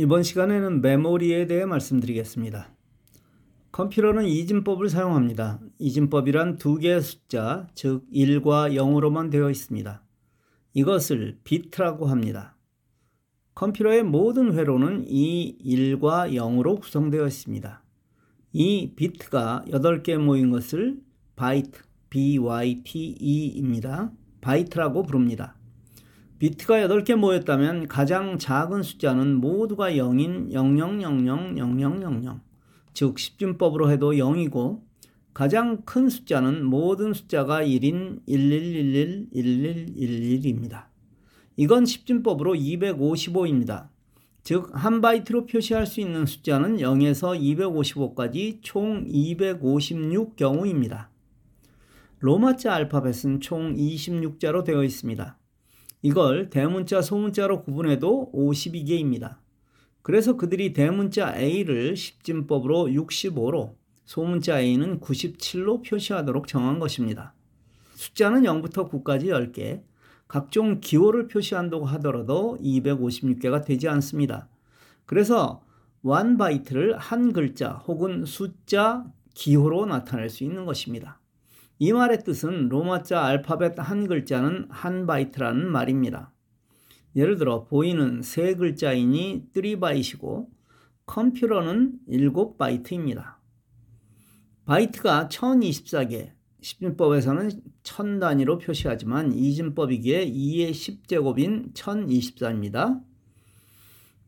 이번 시간에는 메모리에 대해 말씀드리겠습니다. 컴퓨터는 이진법을 사용합니다. 이진법이란 두 개의 숫자, 즉 1과 0으로만 되어 있습니다. 이것을 비트라고 합니다. 컴퓨터의 모든 회로는 이 1과 0으로 구성되어 있습니다. 이 비트가 8개 모인 것을 바이트, byte입니다. 바이트라고 부릅니다. 비트가 8개 모였다면 가장 작은 숫자는 모두가 0인 00000000, 즉 10진법으로 해도 0이고 가장 큰 숫자는 모든 숫자가 1인 11111111입니다. 이건 10진법으로 255입니다. 즉, 한 바이트로 표시할 수 있는 숫자는 0에서 255까지 총 256 경우입니다. 로마자 알파벳은 총 26자로 되어 있습니다. 이걸 대문자, 소문자로 구분해도 52개입니다. 그래서 그들이 대문자 A를 10진법으로 65로 소문자 A는 97로 표시하도록 정한 것입니다. 숫자는 0부터 9까지 10개, 각종 기호를 표시한다고 하더라도 256개가 되지 않습니다. 그래서 1바이트를 한 글자 혹은 숫자 기호로 나타낼 수 있는 것입니다. 이 말의 뜻은 로마자 알파벳 한 글자는 한 바이트라는 말입니다. 예를 들어 boy는 세 글자이니 3바이트이고 computer는 7바이트입니다. 바이트가 1024개, 10진법에서는 1000 단위로 표시하지만 이진법이기에 2의 10제곱인 1024입니다.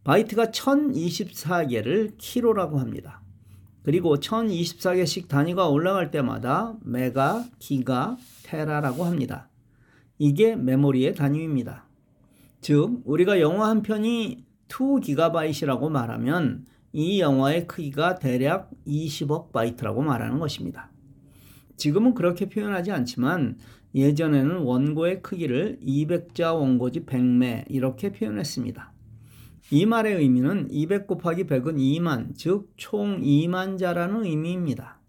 바이트가 1024개를 키로라고 합니다. 그리고 1024개씩 단위가 올라갈 때마다 메가, 기가, 테라라고 합니다. 이게 메모리의 단위입니다. 즉, 우리가 영화 한 편이 2GB이라고 말하면 이 영화의 크기가 대략 20억 바이트라고 말하는 것입니다. 지금은 그렇게 표현하지 않지만 예전에는 원고의 크기를 200자 원고지 100매 이렇게 표현했습니다. 이 말의 의미는 200 곱하기 100은 2만, 즉 총 2만 자라는 의미입니다.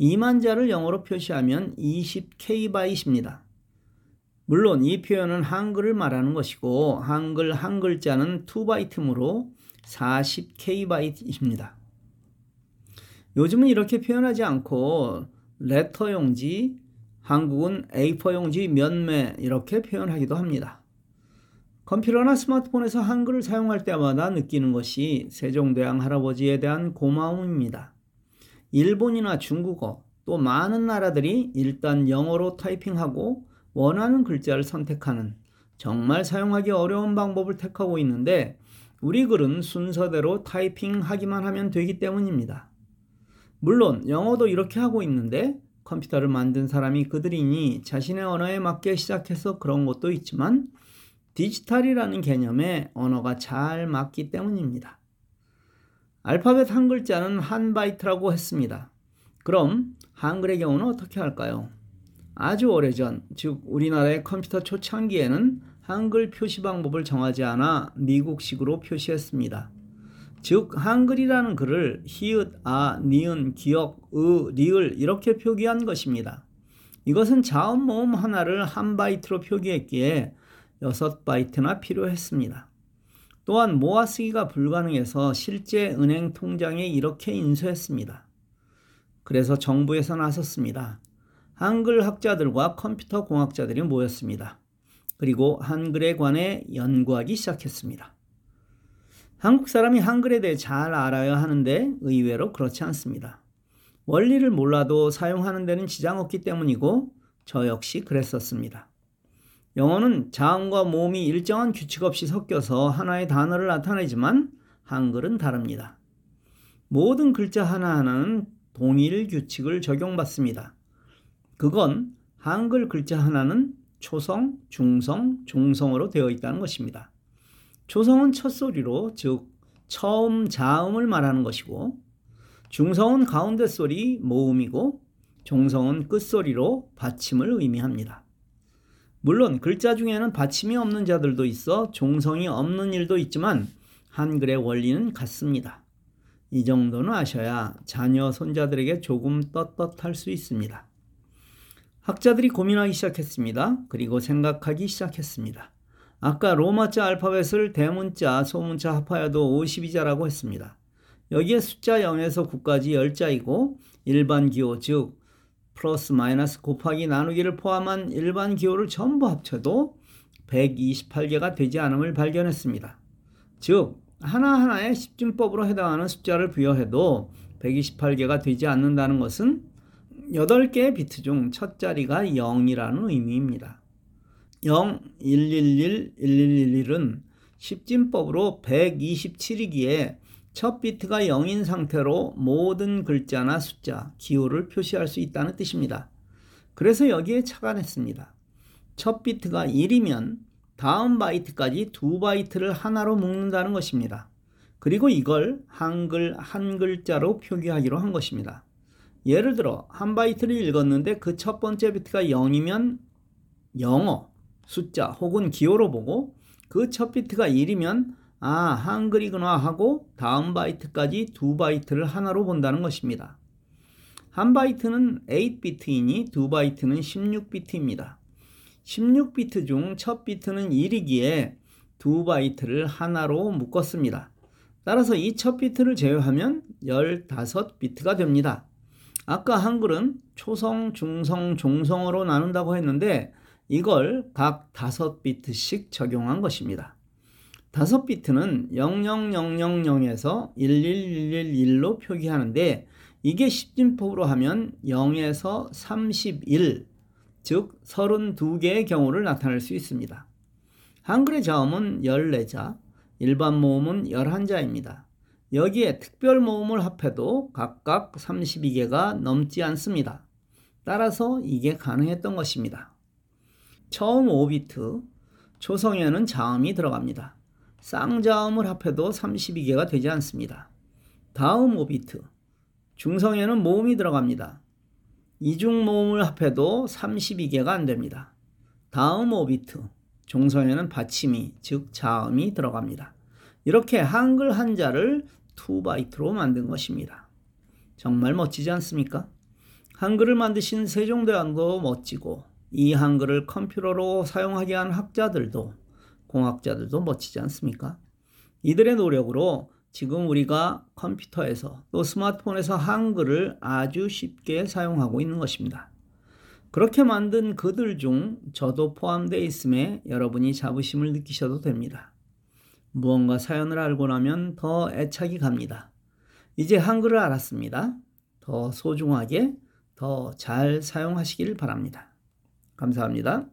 2만 자를 영어로 표시하면 20k바이트입니다. 물론 이 표현은 한글을 말하는 것이고 한글 한 글자는 2바이트므로 40k바이트입니다. 요즘은 이렇게 표현하지 않고 레터 용지, 한국은 A4 용지 몇 매 이렇게 표현하기도 합니다. 컴퓨터나 스마트폰에서 한글을 사용할 때마다 느끼는 것이 세종대왕 할아버지에 대한 고마움입니다. 일본이나 중국어 또 많은 나라들이 일단 영어로 타이핑하고 원하는 글자를 선택하는 정말 사용하기 어려운 방법을 택하고 있는데 우리 글은 순서대로 타이핑하기만 하면 되기 때문입니다. 물론 영어도 이렇게 하고 있는데 컴퓨터를 만든 사람이 그들이니 자신의 언어에 맞게 시작해서 그런 것도 있지만 디지털이라는 개념에 언어가 잘 맞기 때문입니다. 알파벳 한 글자는 한 바이트라고 했습니다. 그럼 한글의 경우는 어떻게 할까요? 아주 오래전, 즉 우리나라의 컴퓨터 초창기에는 한글 표시 방법을 정하지 않아 미국식으로 표시했습니다. 즉 한글이라는 글을 히읗, 아, 니은, 기역, 으, 리을 이렇게 표기한 것입니다. 이것은 자음 모음 하나를 한 바이트로 표기했기에 6바이트나 필요했습니다. 또한 모아 쓰기가 불가능해서 실제 은행 통장에 이렇게 인수했습니다. 그래서 정부에서 나섰습니다. 한글 학자들과 컴퓨터 공학자들이 모였습니다. 그리고 한글에 관해 연구하기 시작했습니다. 한국 사람이 한글에 대해 잘 알아야 하는데 의외로 그렇지 않습니다. 원리를 몰라도 사용하는 데는 지장 없기 때문이고 저 역시 그랬었습니다. 영어는 자음과 모음이 일정한 규칙 없이 섞여서 하나의 단어를 나타내지만 한글은 다릅니다. 모든 글자 하나하나는 동일 규칙을 적용받습니다. 그건 한글 글자 하나는 초성, 중성, 종성으로 되어 있다는 것입니다. 초성은 첫소리로 즉 처음 자음을 말하는 것이고 중성은 가운데 소리 모음이고 종성은 끝소리로 받침을 의미합니다. 물론 글자 중에는 받침이 없는 자들도 있어 종성이 없는 일도 있지만 한글의 원리는 같습니다. 이 정도는 아셔야 자녀 손자들에게 조금 떳떳할 수 있습니다. 학자들이 고민하기 시작했습니다. 그리고 생각하기 시작했습니다. 아까 로마자 알파벳을 대문자, 소문자 합하여도 50이자라고 했습니다. 여기에 숫자 0에서 9까지 10자이고 일반 기호 즉 플러스 마이너스 곱하기 나누기를 포함한 일반 기호를 전부 합쳐도 128개가 되지 않음을 발견했습니다. 즉 하나하나의 십진법으로 해당하는 숫자를 부여해도 128개가 되지 않는다는 것은 8개의 비트 중 첫 자리가 0이라는 의미입니다. 0, 111, 1111은 십진법으로 127이기에 첫 비트가 0인 상태로 모든 글자나 숫자, 기호를 표시할 수 있다는 뜻입니다. 그래서 여기에 착안했습니다. 첫 비트가 1이면 다음 바이트까지 두 바이트를 하나로 묶는다는 것입니다. 그리고 이걸 한글 한 글자로 표기하기로 한 것입니다. 예를 들어 한 바이트를 읽었는데 그 첫 번째 비트가 0이면 영어, 숫자 혹은 기호로 보고 그 첫 비트가 1이면 아 한글이구나 하고 다음 바이트까지 두 바이트를 하나로 본다는 것입니다. 한 바이트는 8비트이니 두 바이트는 16비트입니다. 16비트 중 첫 비트는 1이기에 두 바이트를 하나로 묶었습니다. 따라서 이 첫 비트를 제외하면 15비트가 됩니다. 아까 한글은 초성, 중성, 종성으로 나눈다고 했는데 이걸 각 5비트씩 적용한 것입니다. 5비트는 00000에서 11111로 표기하는데 이게 십진법으로 하면 0에서 31, 즉 32개의 경우를 나타낼 수 있습니다. 한글의 자음은 14자, 일반 모음은 11자입니다. 여기에 특별 모음을 합해도 각각 32개가 넘지 않습니다. 따라서 이게 가능했던 것입니다. 처음 5비트, 초성에는 자음이 들어갑니다. 쌍자음을 합해도 32개가 되지 않습니다. 다음 5비트, 중성에는 모음이 들어갑니다. 이중 모음을 합해도 32개가 안 됩니다. 다음 5비트, 종성에는 받침이, 즉 자음이 들어갑니다. 이렇게 한글 한자를 2바이트로 만든 것입니다. 정말 멋지지 않습니까? 한글을 만드신 세종대왕도 멋지고 이 한글을 컴퓨터로 사용하게 한 학자들도 공학자들도 멋지지 않습니까? 이들의 노력으로 지금 우리가 컴퓨터에서 또 스마트폰에서 한글을 아주 쉽게 사용하고 있는 것입니다. 그렇게 만든 그들 중 저도 포함되어 있음에 여러분이 자부심을 느끼셔도 됩니다. 무언가 사연을 알고 나면 더 애착이 갑니다. 이제 한글을 알았습니다. 더 소중하게 더 잘 사용하시길 바랍니다. 감사합니다.